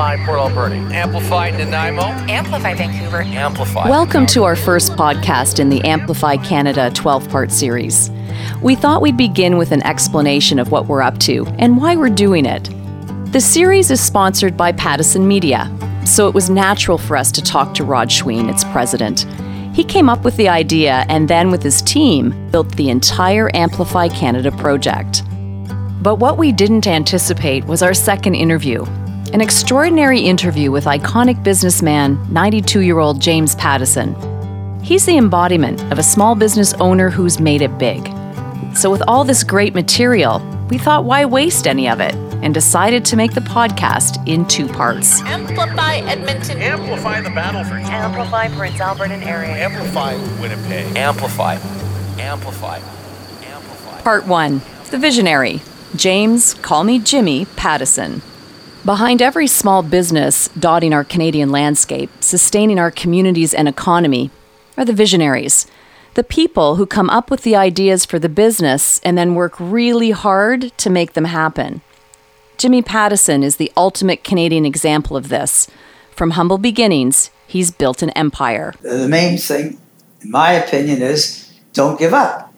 Amplify Port Alberni. Amplify Nanaimo. Amplify Vancouver. Amplify. Welcome to our first podcast in the Amplify Canada 12 part series. We thought we'd begin with an explanation of what we're up to and why we're doing it. The series is sponsored by Pattison Media, so it was natural for us to talk to Rod Schween, its president. He came up with the idea and then, with his team, built the entire Amplify Canada project. But what we didn't anticipate was our second interview an extraordinary interview with iconic businessman, 92 year old James Pattison. He's the embodiment of a small business owner who's made it big. So, with all this great material, we thought why waste any of it and decided to make the podcast in two parts. Amplify Edmonton. Amplify the Battleford. Amplify Prince Albert and area. Amplify Winnipeg. Amplify. Amplify. Amplify. Part 1 The Visionary James, call me Jimmy, Pattison. Behind every small business dotting our Canadian landscape, sustaining our communities and economy, are the visionaries. The people who come up with the ideas for the business and then work really hard to make them happen. Jimmy Pattison is the ultimate Canadian example of this. From humble beginnings, he's built an empire. The main thing, in my opinion, is don't give up.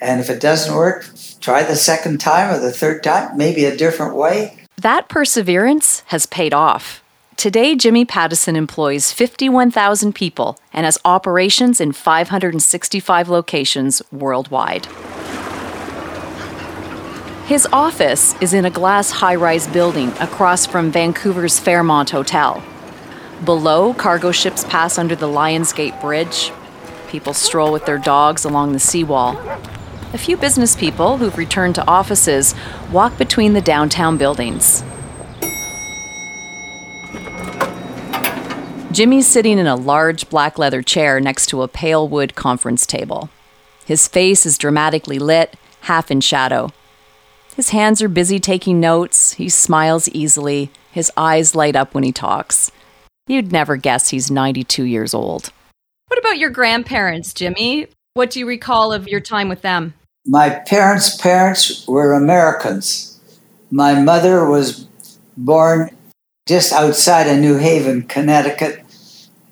And if it doesn't work, try the second time or the third time, maybe a different way. That perseverance has paid off. Today, Jimmy Pattison employs 51,000 people and has operations in 565 locations worldwide. His office is in a glass high rise building across from Vancouver's Fairmont Hotel. Below, cargo ships pass under the Lionsgate Bridge. People stroll with their dogs along the seawall. A few business people who've returned to offices walk between the downtown buildings. Jimmy's sitting in a large black leather chair next to a pale wood conference table. His face is dramatically lit, half in shadow. His hands are busy taking notes. He smiles easily. His eyes light up when he talks. You'd never guess he's 92 years old. What about your grandparents, Jimmy? What do you recall of your time with them? My parents' parents were Americans. My mother was born just outside of New Haven, Connecticut.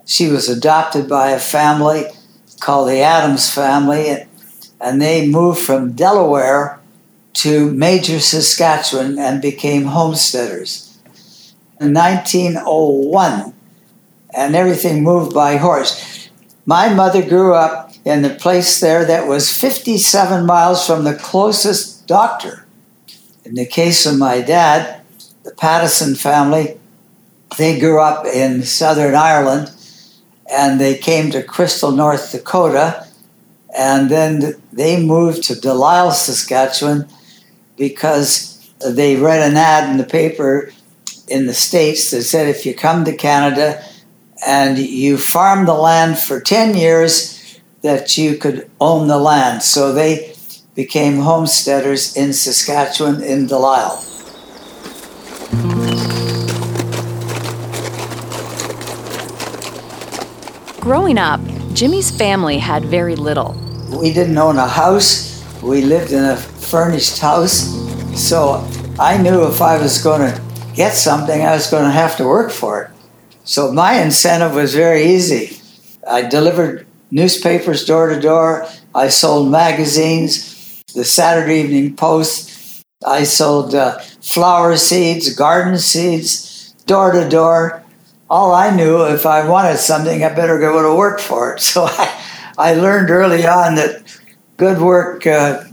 She was adopted by a family called the Adams family, and they moved from Delaware to Major, Saskatchewan, and became homesteaders. In 1901, and everything moved by horse. My mother grew up in the place there that was 57 miles from the closest doctor. In the case of my dad, the Pattison family, they grew up in Southern Ireland and they came to Crystal, North Dakota, and then they moved to Delisle, Saskatchewan because they read an ad in the paper in the States that said if you come to Canada and you farm the land for 10 years, that you could own the land. So they became homesteaders in Saskatchewan in Delisle. Growing up, Jimmy's family had very little. We didn't own a house, we lived in a furnished house. So I knew if I was going to get something, I was going to have to work for it. So my incentive was very easy. I delivered newspapers door to door, I sold magazines, the Saturday Evening Post, I sold uh, flower seeds, garden seeds, door to door. All I knew, if I wanted something, I better go to work for it. So I, I learned early on that good work uh,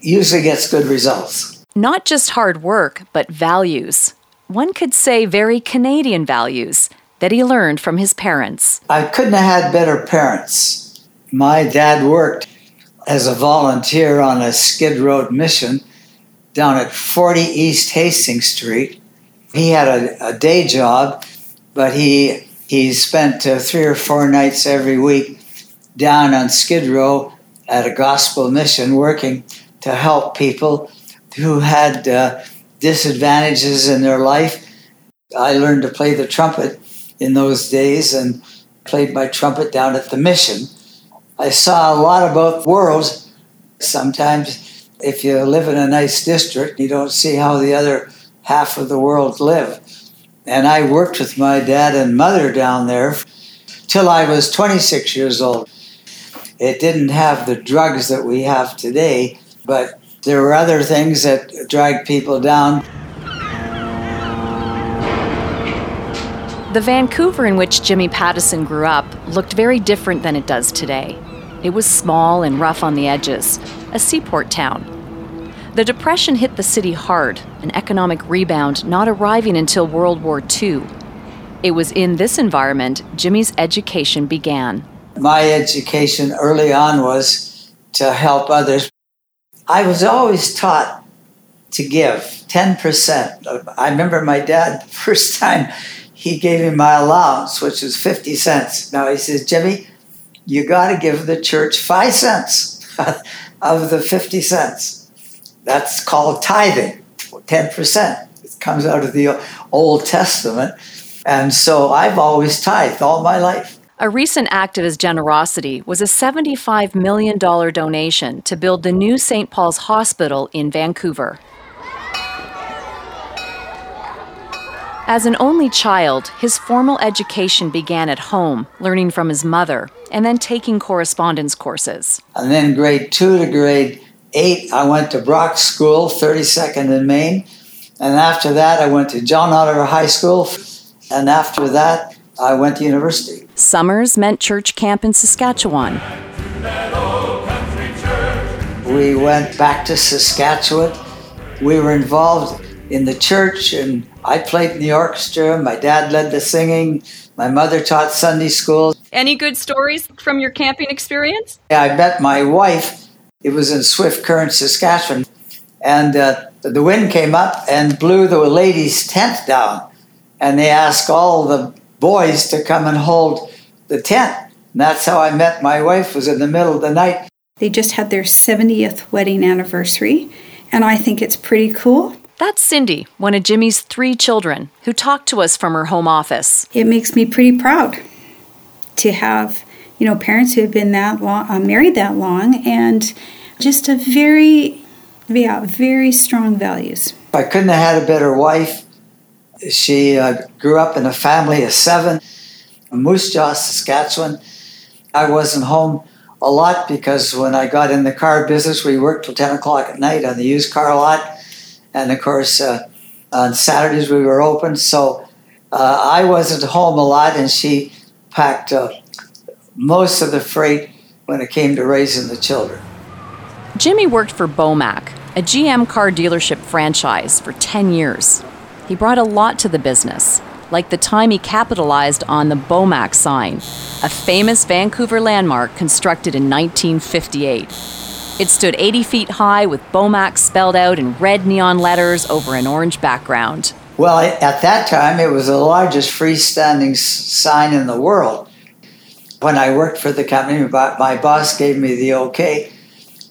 usually gets good results. Not just hard work, but values. One could say very Canadian values that he learned from his parents. I couldn't have had better parents. My dad worked as a volunteer on a Skid Road mission down at 40 East Hastings Street. He had a, a day job, but he he spent uh, three or four nights every week down on Skid Row at a gospel mission working to help people who had uh, disadvantages in their life. I learned to play the trumpet in those days and played my trumpet down at the mission. I saw a lot about the world. Sometimes, if you live in a nice district, you don't see how the other half of the world live. And I worked with my dad and mother down there till I was 26 years old. It didn't have the drugs that we have today, but there were other things that dragged people down. The Vancouver in which Jimmy Pattison grew up looked very different than it does today. It was small and rough on the edges, a seaport town. The Depression hit the city hard, an economic rebound not arriving until World War II. It was in this environment Jimmy's education began. My education early on was to help others. I was always taught to give 10%. I remember my dad, the first time he gave me my allowance, which was 50 cents. Now he says, Jimmy, you got to give the church five cents of the 50 cents. That's called tithing, 10%. It comes out of the Old Testament. And so I've always tithed all my life. A recent act of his generosity was a $75 million donation to build the new St. Paul's Hospital in Vancouver. As an only child, his formal education began at home, learning from his mother, and then taking correspondence courses. And then grade two to grade eight, I went to Brock School, 32nd in Main. And after that, I went to John Oliver High School. And after that, I went to university. Summers meant church camp in Saskatchewan. We went back to Saskatchewan. We were involved in the church, and I played in the orchestra. My dad led the singing. My mother taught Sunday school. Any good stories from your camping experience? Yeah, I met my wife it was in Swift Current, Saskatchewan. And uh, the wind came up and blew the ladies' tent down. And they asked all the boys to come and hold the tent. And that's how I met my wife, was in the middle of the night. They just had their 70th wedding anniversary. And I think it's pretty cool. That's Cindy, one of Jimmy's three children, who talked to us from her home office. It makes me pretty proud to have, you know, parents who have been that long, uh, married that long, and just a very, yeah, very strong values. I couldn't have had a better wife. She uh, grew up in a family of seven Moose Jaw, Saskatchewan. I wasn't home a lot because when I got in the car business, we worked till 10 o'clock at night on the used car lot. And of course, uh, on Saturdays we were open. So uh, I wasn't home a lot, and she packed most of the freight when it came to raising the children. Jimmy worked for Bomac, a GM car dealership franchise, for 10 years. He brought a lot to the business, like the time he capitalized on the Bomac sign, a famous Vancouver landmark constructed in 1958. It stood 80 feet high with Bomac spelled out in red neon letters over an orange background. Well, at that time, it was the largest freestanding sign in the world. When I worked for the company, my boss gave me the okay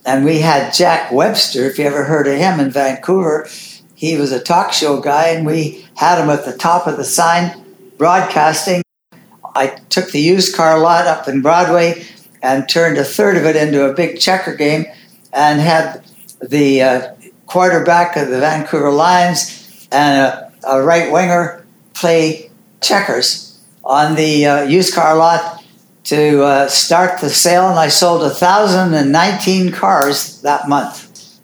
and we had Jack Webster, if you ever heard of him in Vancouver. He was a talk show guy, and we had him at the top of the sign broadcasting. I took the used car lot up in Broadway and turned a third of it into a big checker game and had the uh, quarterback of the Vancouver Lions and a, a right winger play checkers on the uh, used car lot to uh, start the sale, and I sold 1,019 cars that month.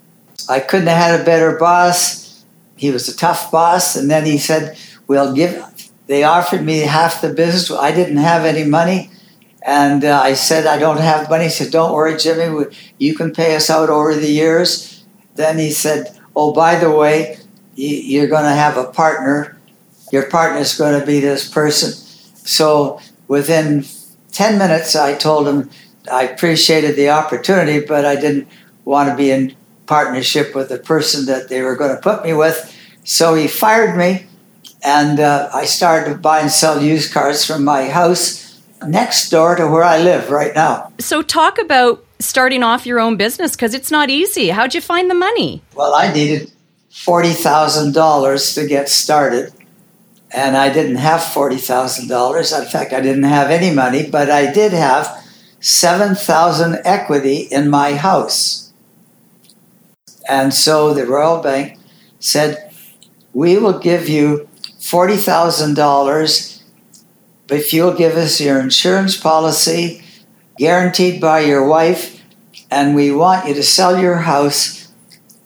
I couldn't have had a better boss. He was a tough boss, and then he said, "We'll give." They offered me half the business. I didn't have any money, and uh, I said, "I don't have money." He said, "Don't worry, Jimmy. You can pay us out over the years." Then he said, "Oh, by the way, you're going to have a partner. Your partner is going to be this person." So within 10 minutes, I told him I appreciated the opportunity, but I didn't want to be in partnership with the person that they were going to put me with. So he fired me, and uh, I started to buy and sell used cars from my house next door to where I live right now. So, talk about starting off your own business because it's not easy. How'd you find the money? Well, I needed $40,000 to get started and I didn't have $40,000. In fact, I didn't have any money, but I did have 7,000 equity in my house. And so the Royal Bank said, "We will give you $40,000 if you'll give us your insurance policy guaranteed by your wife, and we want you to sell your house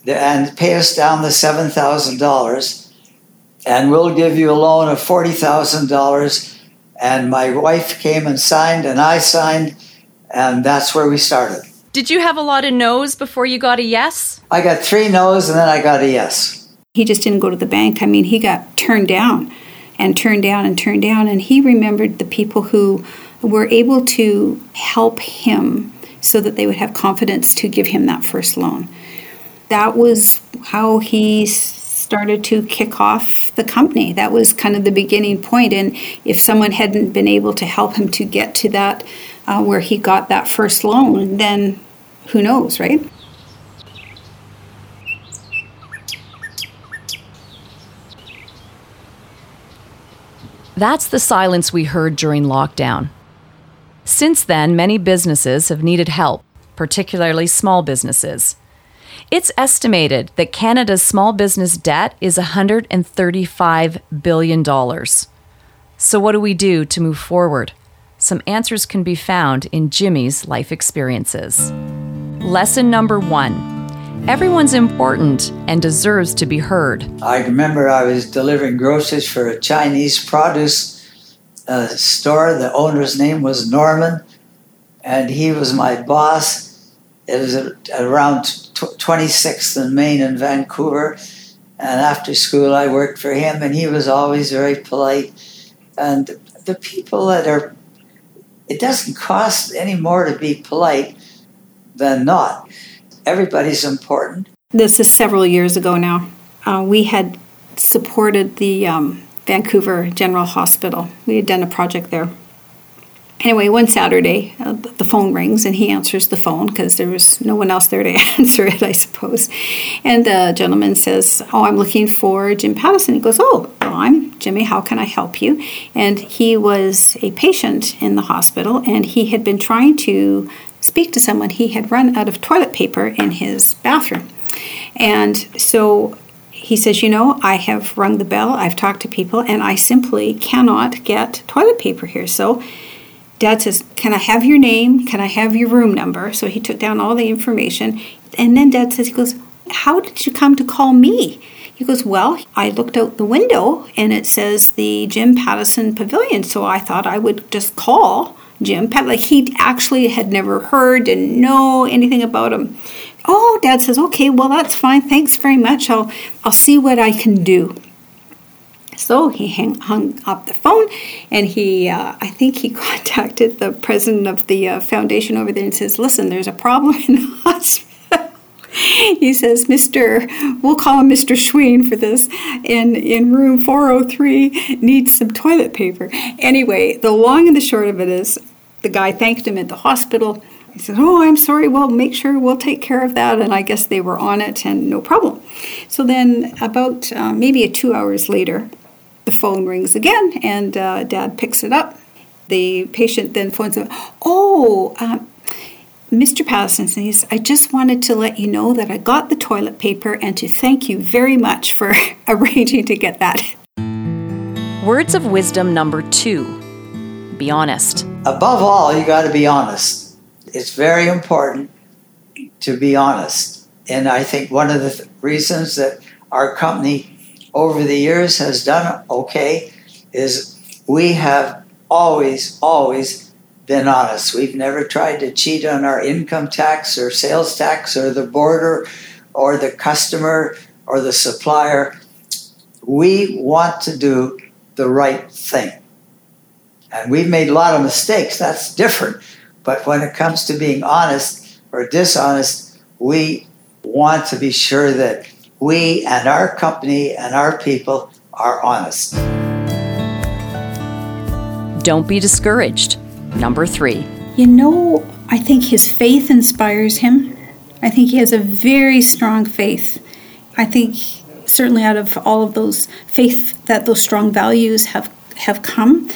and pay us down the $7,000, and we'll give you a loan of $40,000. And my wife came and signed, and I signed, and that's where we started. Did you have a lot of no's before you got a yes? I got three no's, and then I got a yes. He just didn't go to the bank. I mean, he got turned down and turned down and turned down. And he remembered the people who were able to help him so that they would have confidence to give him that first loan. That was how he started to kick off the company. That was kind of the beginning point. And if someone hadn't been able to help him to get to that uh, where he got that first loan, then who knows, right? That's the silence we heard during lockdown. Since then, many businesses have needed help, particularly small businesses. It's estimated that Canada's small business debt is $135 billion. So, what do we do to move forward? Some answers can be found in Jimmy's life experiences. Lesson number one Everyone's important and deserves to be heard. I remember I was delivering groceries for a Chinese produce uh, store. The owner's name was Norman, and he was my boss. It was around 26th and Main in Vancouver. And after school, I worked for him, and he was always very polite. And the people that are, it doesn't cost any more to be polite than not everybody's important. This is several years ago now. Uh, we had supported the um, Vancouver General Hospital. We had done a project there. Anyway, one Saturday, uh, the phone rings and he answers the phone because there was no one else there to answer it, I suppose. And the gentleman says, Oh, I'm looking for Jim Patterson. He goes, Oh, well, I'm Jimmy. How can I help you? And he was a patient in the hospital and he had been trying to speak to someone, he had run out of toilet paper in his bathroom. And so he says, You know, I have rung the bell, I've talked to people, and I simply cannot get toilet paper here. So dad says, Can I have your name? Can I have your room number? So he took down all the information. And then dad says, He goes, How did you come to call me? He goes, Well, I looked out the window and it says the Jim Pattison Pavilion. So I thought I would just call Jim Pat. Like he actually had never heard, didn't know anything about him. Oh, Dad says, okay, well that's fine. Thanks very much. I'll I'll see what I can do. So he hang, hung up the phone, and he, uh, I think he contacted the president of the uh, foundation over there and says, "Listen, there's a problem in the hospital." he says, Mr. We'll call him Mr. Schween for this. In in room 403 needs some toilet paper. Anyway, the long and the short of it is, the guy thanked him at the hospital. He said, "Oh, I'm sorry. Well, make sure we'll take care of that." And I guess they were on it, and no problem. So then, about uh, maybe two hours later, the phone rings again, and uh, Dad picks it up. The patient then phones him. Oh, um, Mr. Pattison says, I just wanted to let you know that I got the toilet paper and to thank you very much for arranging to get that. Words of wisdom number two be honest. Above all, you got to be honest. It's very important to be honest. And I think one of the th- reasons that our company over the years has done okay is we have always, always been honest. We've never tried to cheat on our income tax or sales tax or the border or the customer or the supplier. We want to do the right thing. And we've made a lot of mistakes, that's different. But when it comes to being honest or dishonest, we want to be sure that we and our company and our people are honest. Don't be discouraged. Number three. You know, I think his faith inspires him. I think he has a very strong faith. I think certainly out of all of those faith that those strong values have have come,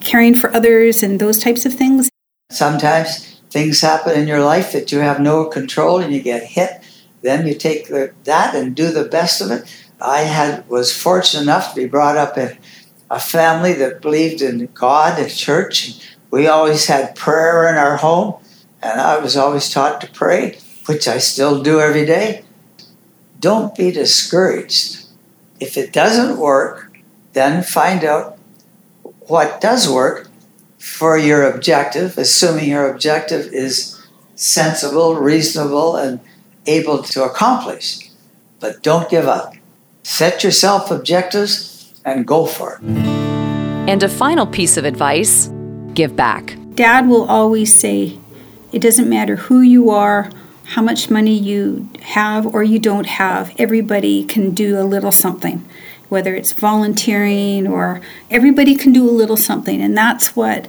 caring for others and those types of things. Sometimes things happen in your life that you have no control and you get hit. Then you take the, that and do the best of it. I had was fortunate enough to be brought up in a family that believed in God and church. We always had prayer in our home, and I was always taught to pray, which I still do every day. Don't be discouraged. If it doesn't work, then find out what does work for your objective, assuming your objective is sensible, reasonable, and able to accomplish. But don't give up. Set yourself objectives and go for it. And a final piece of advice give back. Dad will always say, it doesn't matter who you are, how much money you have or you don't have, everybody can do a little something, whether it's volunteering or everybody can do a little something. And that's what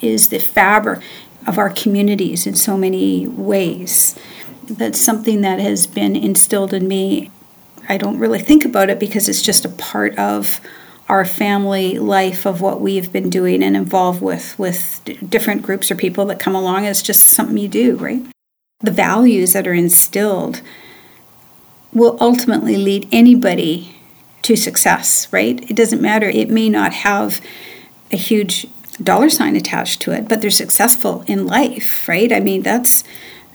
is the fabric of our communities in so many ways. That's something that has been instilled in me. I don't really think about it because it's just a part of our family life of what we've been doing and involved with with different groups or people that come along. It's just something you do, right? The values that are instilled will ultimately lead anybody to success, right? It doesn't matter. It may not have a huge dollar sign attached to it, but they're successful in life, right? I mean, that's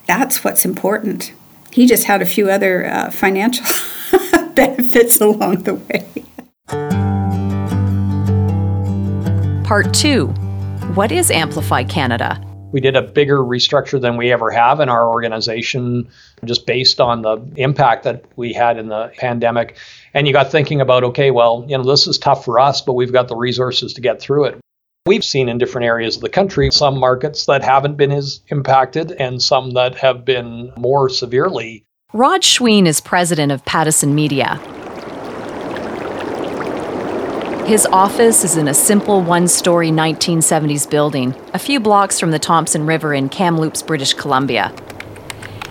that's what's important. He just had a few other uh, financial benefits along the way. Part two What is Amplify Canada? We did a bigger restructure than we ever have in our organization, just based on the impact that we had in the pandemic. And you got thinking about, okay, well, you know, this is tough for us, but we've got the resources to get through it. We've seen in different areas of the country some markets that haven't been as impacted and some that have been more severely. Rod Schween is president of Pattison Media. His office is in a simple one story 1970s building, a few blocks from the Thompson River in Kamloops, British Columbia.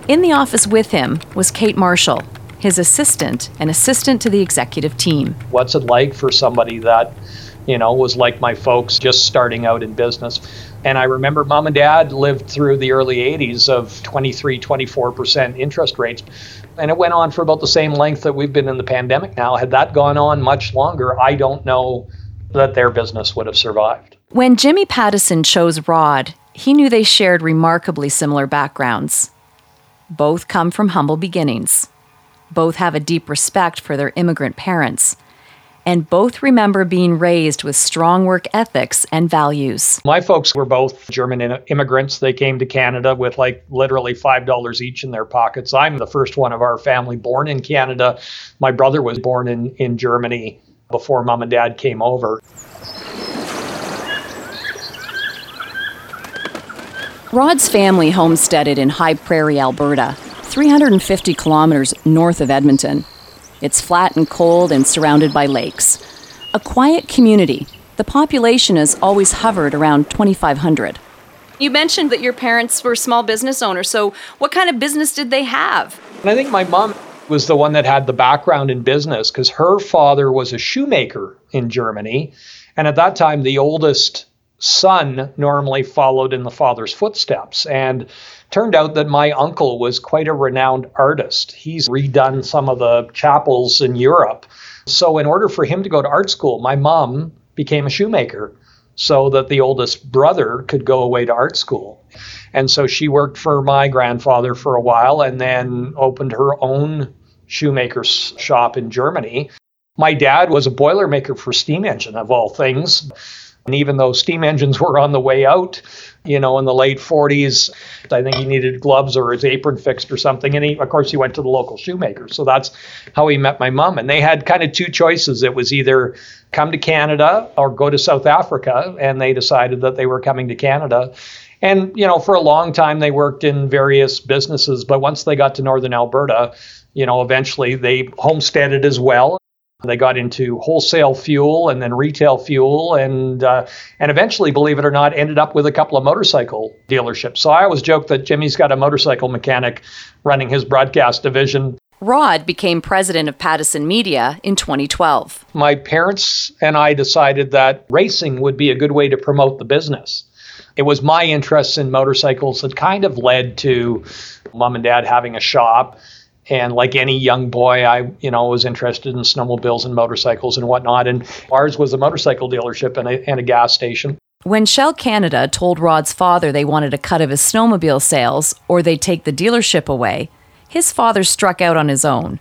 In the office with him was Kate Marshall, his assistant and assistant to the executive team. What's it like for somebody that you know, was like my folks just starting out in business. And I remember mom and dad lived through the early 80s of 23, 24% interest rates. And it went on for about the same length that we've been in the pandemic now. Had that gone on much longer, I don't know that their business would have survived. When Jimmy Pattison chose Rod, he knew they shared remarkably similar backgrounds. Both come from humble beginnings. Both have a deep respect for their immigrant parents and both remember being raised with strong work ethics and values. My folks were both German immigrants. They came to Canada with like literally $5 each in their pockets. I'm the first one of our family born in Canada. My brother was born in, in Germany before mom and dad came over. Rod's family homesteaded in High Prairie, Alberta, 350 kilometers north of Edmonton. It's flat and cold and surrounded by lakes. A quiet community. The population has always hovered around 2,500. You mentioned that your parents were small business owners, so what kind of business did they have? And I think my mom was the one that had the background in business because her father was a shoemaker in Germany. And at that time, the oldest son normally followed in the father's footsteps. And turned out that my uncle was quite a renowned artist. He's redone some of the chapels in Europe. So, in order for him to go to art school, my mom became a shoemaker so that the oldest brother could go away to art school. And so she worked for my grandfather for a while and then opened her own shoemaker's shop in Germany. My dad was a boilermaker for steam engine, of all things. And even though steam engines were on the way out, you know, in the late 40s, I think he needed gloves or his apron fixed or something. And he, of course, he went to the local shoemaker. So that's how he met my mom. And they had kind of two choices. It was either come to Canada or go to South Africa. And they decided that they were coming to Canada. And, you know, for a long time, they worked in various businesses. But once they got to Northern Alberta, you know, eventually they homesteaded as well. They got into wholesale fuel and then retail fuel, and uh, and eventually, believe it or not, ended up with a couple of motorcycle dealerships. So I always joke that Jimmy's got a motorcycle mechanic running his broadcast division. Rod became president of Pattison Media in 2012. My parents and I decided that racing would be a good way to promote the business. It was my interests in motorcycles that kind of led to mom and dad having a shop And like any young boy, I, you know, was interested in snowmobiles and motorcycles and whatnot. And ours was a motorcycle dealership and a, and a gas station. When Shell Canada told Rod's father they wanted a cut of his snowmobile sales or they'd take the dealership away, his father struck out on his own.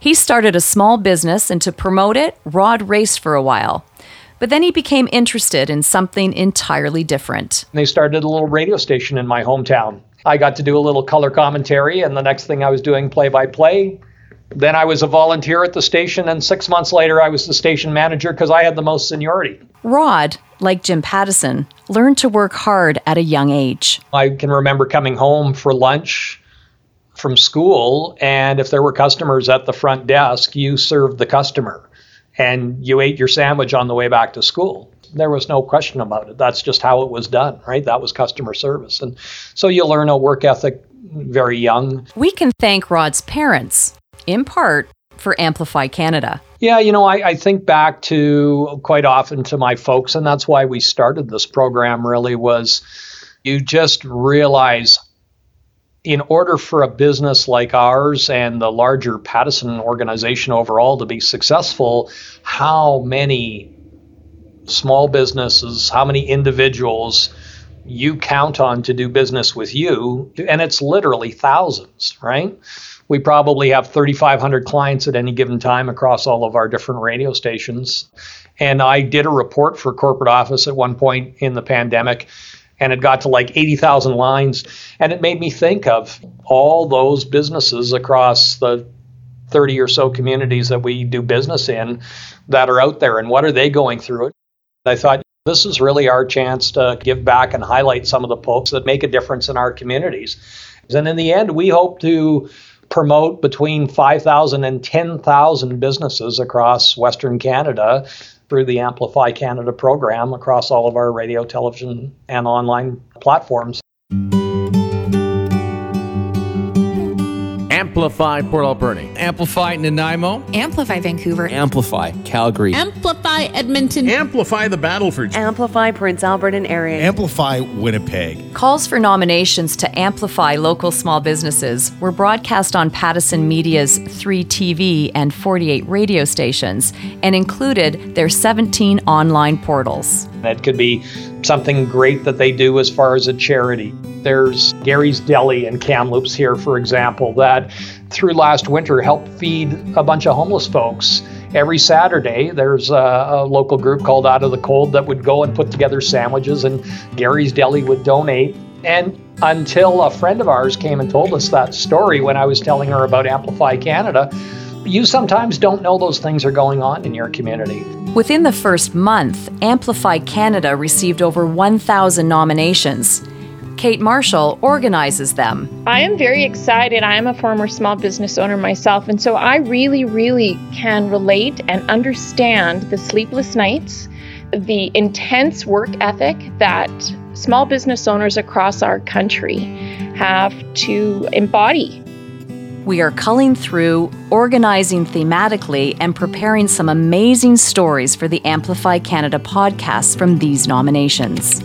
He started a small business, and to promote it, Rod raced for a while. But then he became interested in something entirely different. They started a little radio station in my hometown. I got to do a little color commentary, and the next thing I was doing play by play. Then I was a volunteer at the station, and six months later, I was the station manager because I had the most seniority. Rod, like Jim Pattison, learned to work hard at a young age. I can remember coming home for lunch from school, and if there were customers at the front desk, you served the customer and you ate your sandwich on the way back to school. There was no question about it. That's just how it was done, right? That was customer service. And so you learn a work ethic very young. We can thank Rod's parents, in part, for Amplify Canada. Yeah, you know, I, I, think back to quite often to my folks, and that's why we started this program really was you just realize in order for a business like ours and the larger Pattison organization overall to be successful, how many small businesses, how many individuals you count on to do business with you, and it's literally thousands, right? We probably have 3,500 clients at any given time across all of our different radio stations. And I did a report for corporate office at one point in the pandemic and it got to like 80,000 lines. And it made me think of all those businesses across the 30 or so communities that we do business in that are out there and what are they going through. I thought this is really our chance to give back and highlight some of the folks that make a difference in our communities. And in the end, we hope to promote between 5,000 and 10,000 businesses across Western Canada through the Amplify Canada program across all of our radio, television, and online platforms. Amplify Port Alberni. Amplify Nanaimo. Amplify Vancouver. Amplify Calgary. Amplify Edmonton. Amplify the Battleford. Amplify Prince Albert and area. Amplify Winnipeg. Calls for nominations to amplify local small businesses were broadcast on Pattison Media's 3 TV and 48 radio stations and included their 17 online portals. That could be something great that they do as far as a charity. There's Gary's Deli in Kamloops here, for example, that through last winter helped feed a bunch of homeless folks. Every Saturday, there's a, a, local group called Out of the Cold that would go and put together sandwiches, and Gary's Deli would donate. And until a friend of ours came and told us that story when I was telling her about Amplify Canada, you sometimes don't know those things are going on in your community. Within the first month, Amplify Canada received over 1,000 nominations. Kate Marshall organizes them. I am very excited. I am a former small business owner myself, and so I really, really can relate and understand the sleepless nights, the intense work ethic that small business owners across our country have to embody. We are culling through, organizing thematically, and preparing some amazing stories for the Amplify Canada podcast from these nominations.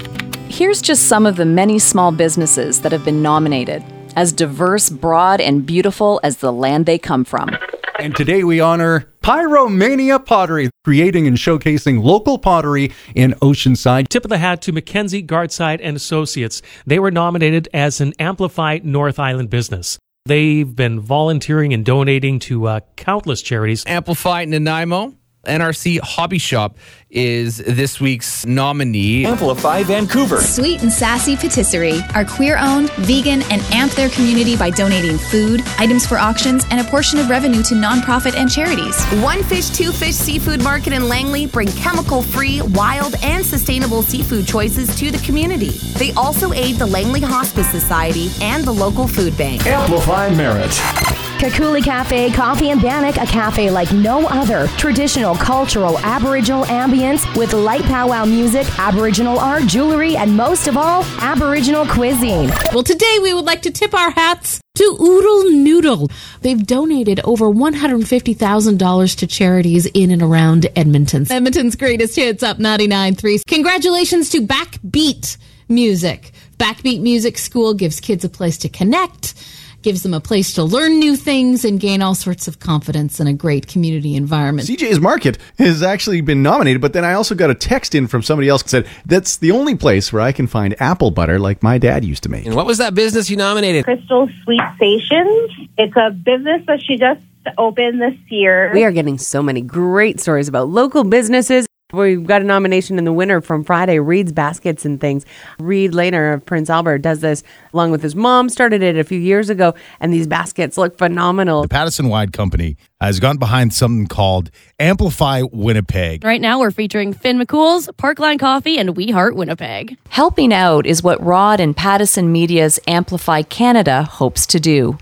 Here's just some of the many small businesses that have been nominated, as diverse, broad, and beautiful as the land they come from. And today we honor Pyromania Pottery, creating and showcasing local pottery in Oceanside. Tip of the hat to Mackenzie Gardside and Associates. They were nominated as an Amplify North Island business. They've been volunteering and donating to uh, countless charities. Amplify Nanaimo. NRC Hobby Shop is this week's nominee. Amplify Vancouver. Sweet and Sassy Patisserie are queer owned, vegan, and amp their community by donating food, items for auctions, and a portion of revenue to nonprofit and charities. One Fish, Two Fish Seafood Market in Langley bring chemical free, wild, and sustainable seafood choices to the community. They also aid the Langley Hospice Society and the local food bank. Amplify Merritt. Kekuli Cafe Coffee and Bannock, a cafe like no other. Traditional, cultural, Aboriginal ambience with light powwow music, Aboriginal art, jewelry, and most of all, Aboriginal cuisine. Well, today we would like to tip our hats to Oodle Noodle. They've donated over $150,000 to charities in and around Edmonton. Edmonton's greatest hits up 99.3. Congratulations to Backbeat Music. Backbeat Music School gives kids a place to connect gives them a place to learn new things and gain all sorts of confidence in a great community environment. CJ's Market has actually been nominated, but then I also got a text in from somebody else that said that's the only place where I can find apple butter like my dad used to make. And what was that business you nominated? Crystal Sweet Stations. It's a business that she just opened this year. We are getting so many great stories about local businesses. We've got a nomination in the winter from Friday, Reed's Baskets and Things. Reed Laner of Prince Albert does this along with his mom, started it a few years ago, and these baskets look phenomenal. The Pattison Wide Company has gone behind something called Amplify Winnipeg. Right now, we're featuring Finn McCool's, Parkline Coffee, and We Heart Winnipeg. Helping out is what Rod and Pattison Media's Amplify Canada hopes to do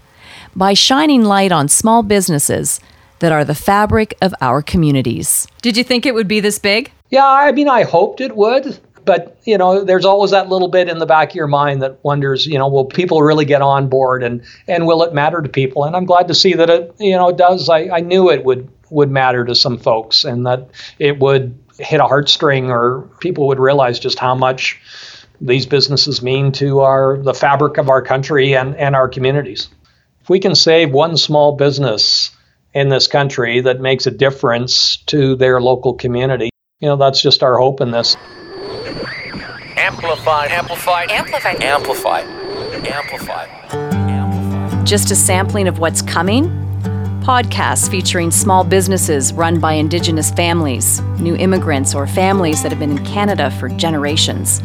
by shining light on small businesses that are the fabric of our communities. Did you think it would be this big? Yeah, I mean, I hoped it would. But, you know, there's always that little bit in the back of your mind that wonders, you know, will people really get on board and, and will it matter to people? And I'm glad to see that it, you know, it does. I, I knew it would, would matter to some folks and that it would hit a heartstring or people would realize just how much these businesses mean to our the fabric of our country and, and our communities. If we can save one small business in this country that makes a difference to their local community. You know, that's just our hope in this. Amplify, amplify, amplify, amplify, amplify. Just a sampling of what's coming? Podcasts featuring small businesses run by Indigenous families, new immigrants, or families that have been in Canada for generations.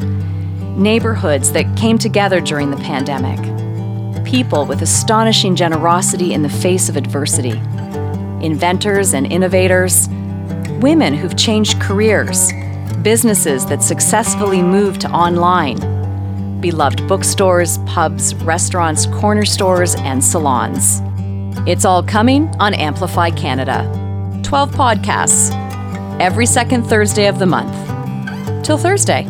Neighborhoods that came together during the pandemic. People with astonishing generosity in the face of adversity inventors and innovators, women who've changed careers, businesses that successfully moved to online, beloved bookstores, pubs, restaurants, corner stores, and salons. It's all coming on Amplify Canada. 12 podcasts every second Thursday of the month. Till Thursday.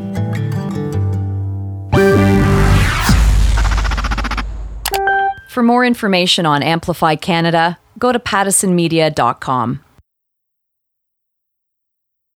For more information on Amplify Canada, go to pattisonmedia.com.